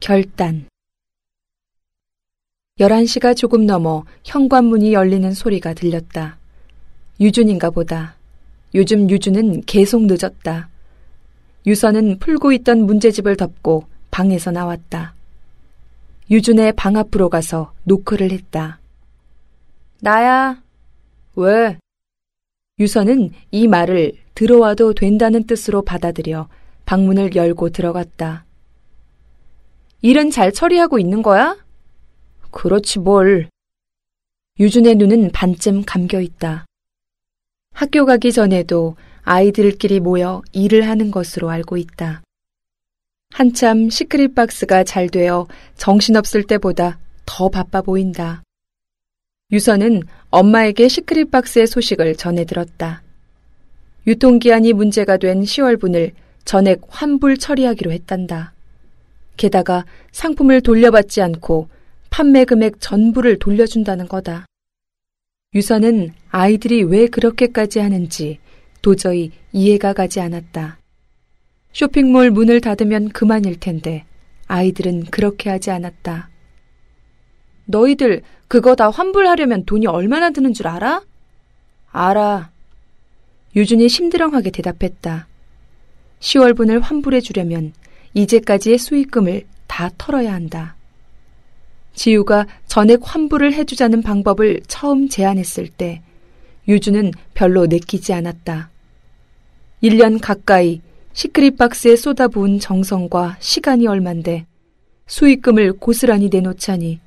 결단 11시가 조금 넘어 현관문이 열리는 소리가 들렸다. 유준인가 보다. 요즘 유준은 계속 늦었다. 유선은 풀고 있던 문제집을 덮고 방에서 나왔다. 유준의 방 앞으로 가서 노크를 했다. 나야. 왜? 유선은 이 말을 들어와도 된다는 뜻으로 받아들여 방문을 열고 들어갔다. 일은 잘 처리하고 있는 거야? 그렇지 뭘. 유준의 눈은 반쯤 감겨 있다. 학교 가기 전에도 아이들끼리 모여 일을 하는 것으로 알고 있다. 한참 시크릿 박스가 잘 되어 정신없을 때보다 더 바빠 보인다. 유선은 엄마에게 시크릿 박스의 소식을 전해 들었다. 유통기한이 문제가 된 10월분을 전액 환불 처리하기로 했단다. 게다가 상품을 돌려받지 않고 판매 금액 전부를 돌려준다는 거다. 유선은 아이들이 왜 그렇게까지 하는지 도저히 이해가 가지 않았다. 쇼핑몰 문을 닫으면 그만일 텐데 아이들은 그렇게 하지 않았다. 너희들 그거 다 환불하려면 돈이 얼마나 드는 줄 알아? 알아. 유준이 심드렁하게 대답했다. 10월분을 환불해 주려면 이제까지의 수익금을 다 털어야 한다. 지우가 전액 환불을 해주자는 방법을 처음 제안했을 때 유주는 별로 내키지 않았다. 1년 가까이 시크릿 박스에 쏟아부은 정성과 시간이 얼만데 수익금을 고스란히 내놓자니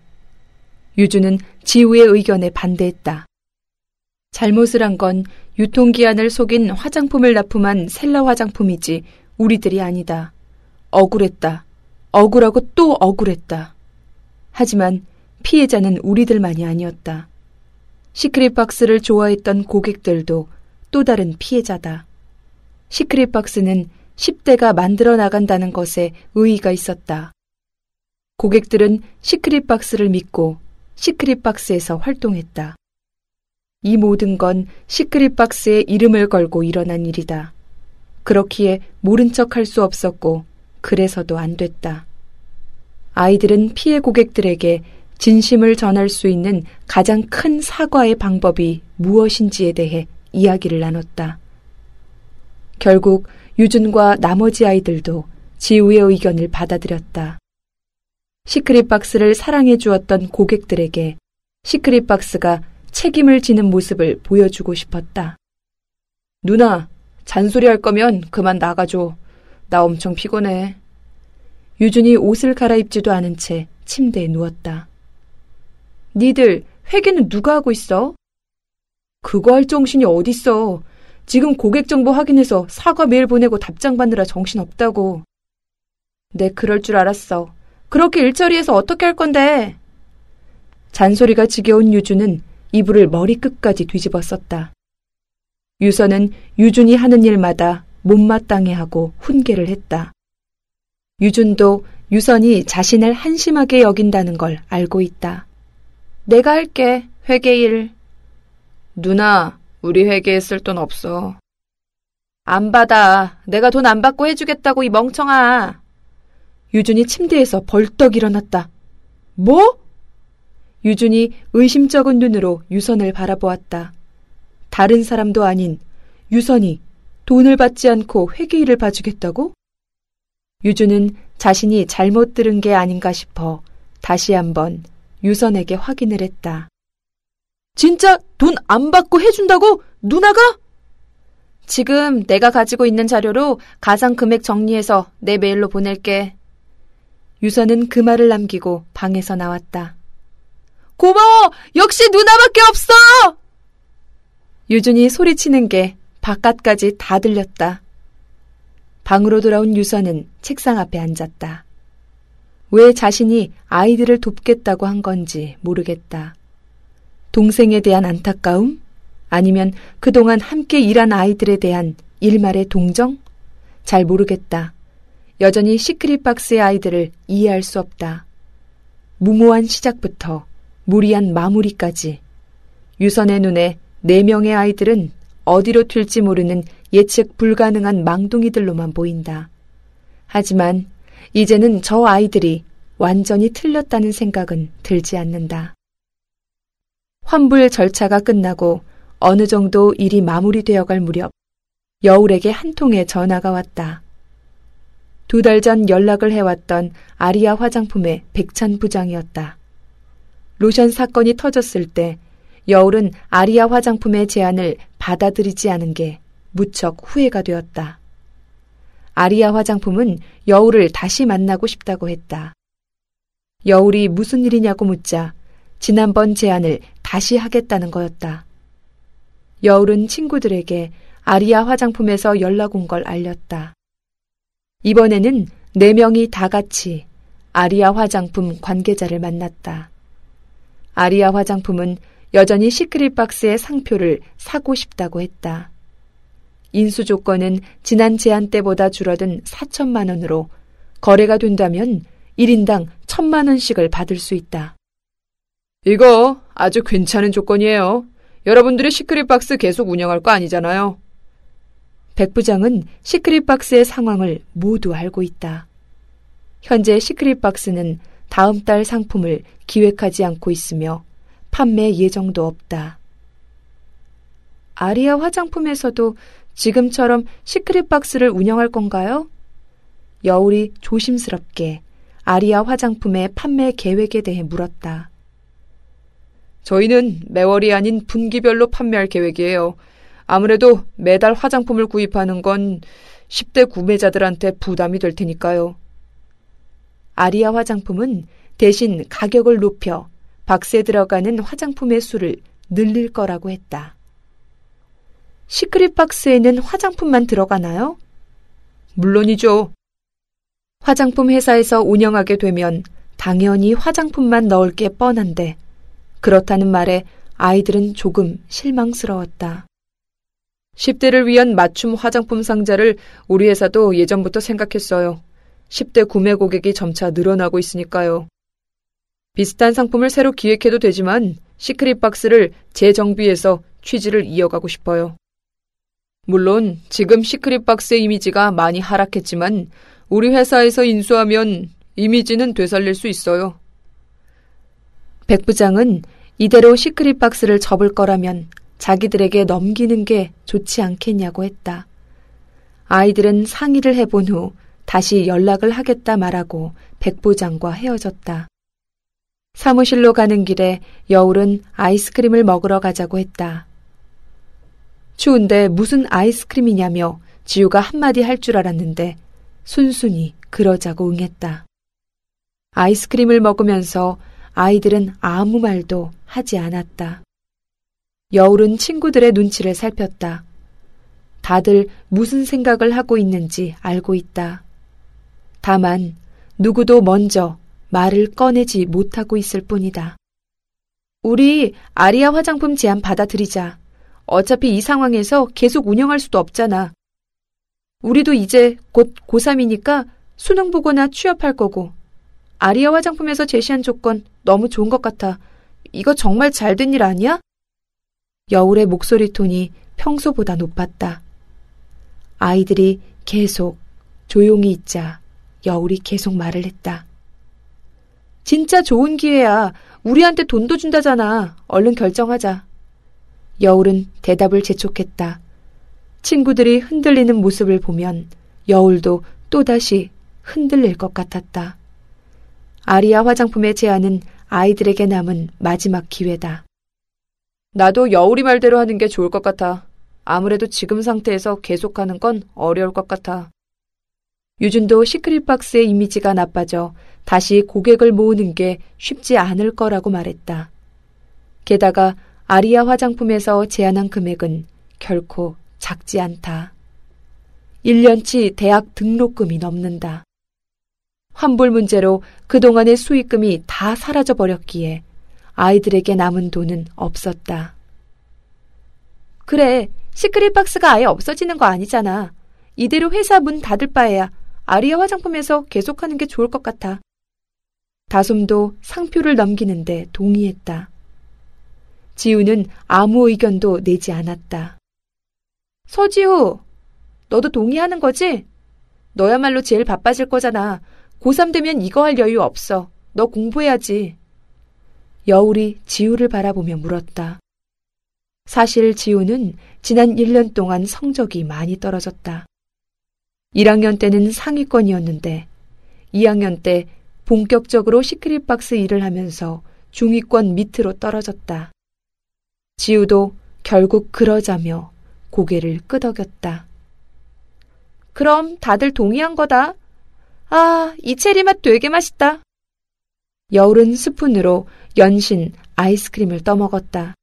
유준은 지우의 의견에 반대했다. 잘못을 한 건 유통기한을 속인 화장품을 납품한 셀러 화장품이지 우리들이 아니다. 억울했다. 억울하고 또 억울했다. 하지만 피해자는 우리들만이 아니었다. 시크릿 박스를 좋아했던 고객들도 또 다른 피해자다. 시크릿 박스는 10대가 만들어 나간다는 것에 의의가 있었다. 고객들은 시크릿 박스를 믿고 시크릿 박스에서 활동했다. 이 모든 건 시크릿 박스의 이름을 걸고 일어난 일이다. 그렇기에 모른 척 할 수 없었고, 그래서도 안 됐다. 아이들은 피해 고객들에게 진심을 전할 수 있는 가장 큰 사과의 방법이 무엇인지에 대해 이야기를 나눴다. 결국 유준과 나머지 아이들도 지우의 의견을 받아들였다. 시크릿 박스를 사랑해 주었던 고객들에게 시크릿 박스가 책임을 지는 모습을 보여주고 싶었다. 누나, 잔소리 할 거면 그만 나가줘. 나 엄청 피곤해. 유준이 옷을 갈아입지도 않은 채 침대에 누웠다. 니들 회계는 누가 하고 있어? 그거 할 정신이 어딨어. 지금 고객 정보 확인해서 사과 메일 보내고 답장 받느라 정신 없다고. 네, 그럴 줄 알았어. 그렇게 일처리해서 어떻게 할 건데? 잔소리가 지겨운 유준은 이불을 머리 끝까지 뒤집어 썼다. 유선은 유준이 하는 일마다 못마땅해 하고 훈계를 했다. 유준도 유선이 자신을 한심하게 여긴다는 걸 알고 있다. 내가 할게, 회계일. 누나, 우리 회계에 쓸 돈 없어. 안 받아. 내가 돈 안 받고 해주겠다고, 이 멍청아. 유준이 침대에서 벌떡 일어났다. 뭐? 유준이 의심쩍은 눈으로 유선을 바라보았다. 다른 사람도 아닌 유선이 돈을 받지 않고 회계일을 봐주겠다고? 유준은 자신이 잘못 들은 게 아닌가 싶어 다시 한번 유선에게 확인을 했다. 진짜 돈 안 받고 해준다고? 누나가? 지금 내가 가지고 있는 자료로 가상 금액 정리해서 내 메일로 보낼게. 유선은 그 말을 남기고 방에서 나왔다. 고마워! 역시 누나밖에 없어! 유준이 소리치는 게 바깥까지 다 들렸다. 방으로 돌아온 유선은 책상 앞에 앉았다. 왜 자신이 아이들을 돕겠다고 한 건지 모르겠다. 동생에 대한 안타까움? 아니면 그동안 함께 일한 아이들에 대한 일말의 동정? 잘 모르겠다. 여전히 시크릿 박스의 아이들을 이해할 수 없다. 무모한 시작부터 무리한 마무리까지 유선의 눈에 네 명의 아이들은 어디로 튈지 모르는 예측 불가능한 망둥이들로만 보인다. 하지만 이제는 저 아이들이 완전히 틀렸다는 생각은 들지 않는다. 환불 절차가 끝나고 어느 정도 일이 마무리되어 갈 무렵 여울에게 한 통의 전화가 왔다. 두 달 전 연락을 해왔던 아리아 화장품의 백찬 부장이었다. 로션 사건이 터졌을 때 여울은 아리아 화장품의 제안을 받아들이지 않은 게 무척 후회가 되었다. 아리아 화장품은 여울을 다시 만나고 싶다고 했다. 여울이 무슨 일이냐고 묻자 지난번 제안을 다시 하겠다는 거였다. 여울은 친구들에게 아리아 화장품에서 연락 온 걸 알렸다. 이번에는 네 명이 다 같이 아리아 화장품 관계자를 만났다. 아리아 화장품은 여전히 시크릿 박스의 상표를 사고 싶다고 했다. 인수 조건은 지난 제안 때보다 줄어든 4천만 원으로 거래가 된다면 1인당 1천만 원씩을 받을 수 있다. 이거 아주 괜찮은 조건이에요. 여러분들이 시크릿 박스 계속 운영할 거 아니잖아요. 백 부장은 시크릿 박스의 상황을 모두 알고 있다. 현재 시크릿 박스는 다음 달 상품을 기획하지 않고 있으며 판매 예정도 없다. 아리아 화장품에서도 지금처럼 시크릿 박스를 운영할 건가요? 여울이 조심스럽게 아리아 화장품의 판매 계획에 대해 물었다. 저희는 매월이 아닌 분기별로 판매할 계획이에요. 아무래도 매달 화장품을 구입하는 건 10대 구매자들한테 부담이 될 테니까요. 아리아 화장품은 대신 가격을 높여 박스에 들어가는 화장품의 수를 늘릴 거라고 했다. 시크릿 박스에는 화장품만 들어가나요? 물론이죠. 화장품 회사에서 운영하게 되면 당연히 화장품만 넣을 게 뻔한데 그렇다는 말에 아이들은 조금 실망스러웠다. 10대를 위한 맞춤 화장품 상자를 우리 회사도 예전부터 생각했어요. 10대 구매 고객이 점차 늘어나고 있으니까요. 비슷한 상품을 새로 기획해도 되지만 시크릿 박스를 재정비해서 취지를 이어가고 싶어요. 물론 지금 시크릿 박스의 이미지가 많이 하락했지만 우리 회사에서 인수하면 이미지는 되살릴 수 있어요. 백 부장은 이대로 시크릿 박스를 접을 거라면 자기들에게 넘기는 게 좋지 않겠냐고 했다. 아이들은 상의를 해본 후 다시 연락을 하겠다 말하고 백 부장과 헤어졌다. 사무실로 가는 길에 여울은 아이스크림을 먹으러 가자고 했다. 추운데 무슨 아이스크림이냐며 지우가 한마디 할 줄 알았는데 순순히 그러자고 응했다. 아이스크림을 먹으면서 아이들은 아무 말도 하지 않았다. 여울은 친구들의 눈치를 살폈다. 다들 무슨 생각을 하고 있는지 알고 있다. 다만 누구도 먼저 말을 꺼내지 못하고 있을 뿐이다. 우리 아리아 화장품 제안 받아들이자. 어차피 이 상황에서 계속 운영할 수도 없잖아. 우리도 이제 곧 고3이니까 수능 보거나 취업할 거고. 아리아 화장품에서 제시한 조건 너무 좋은 것 같아. 이거 정말 잘 된 일 아니야? 여울의 목소리 톤이 평소보다 높았다. 아이들이 계속 조용히 있자 여울이 계속 말을 했다. 진짜 좋은 기회야. 우리한테 돈도 준다잖아. 얼른 결정하자. 여울은 대답을 재촉했다. 친구들이 흔들리는 모습을 보면 여울도 또다시 흔들릴 것 같았다. 아리아 화장품의 제안은 아이들에게 남은 마지막 기회다. 나도 여울이 말대로 하는 게 좋을 것 같아. 아무래도 지금 상태에서 계속하는 건 어려울 것 같아. 유준도 시크릿 박스의 이미지가 나빠져 다시 고객을 모으는 게 쉽지 않을 거라고 말했다. 게다가 아리아 화장품에서 제안한 금액은 결코 작지 않다. 1년치 대학 등록금이 넘는다. 환불 문제로 그동안의 수익금이 다 사라져 버렸기에 아이들에게 남은 돈은 없었다. 그래, 시크릿 박스가 아예 없어지는 거 아니잖아. 이대로 회사 문 닫을 바에야 아리아 화장품에서 계속하는 게 좋을 것 같아. 다솜도 상표를 넘기는데 동의했다. 지우는 아무 의견도 내지 않았다. 서지우, 너도 동의하는 거지? 너야말로 제일 바빠질 거잖아. 고3 되면 이거 할 여유 없어. 너 공부해야지. 여울이 지우를 바라보며 물었다. 사실 지우는 지난 1년 동안 성적이 많이 떨어졌다. 1학년 때는 상위권이었는데 2학년 때 본격적으로 시크릿박스 일을 하면서 중위권 밑으로 떨어졌다. 지우도 결국 그러자며 고개를 끄덕였다. 그럼 다들 동의한 거다. 아, 이 체리 맛 되게 맛있다. 여울은 스푼으로 연신 아이스크림을 떠먹었다.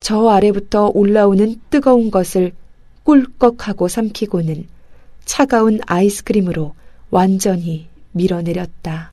저 아래부터 올라오는 뜨거운 것을 꿀꺽하고 삼키고는 차가운 아이스크림으로 완전히 밀어내렸다.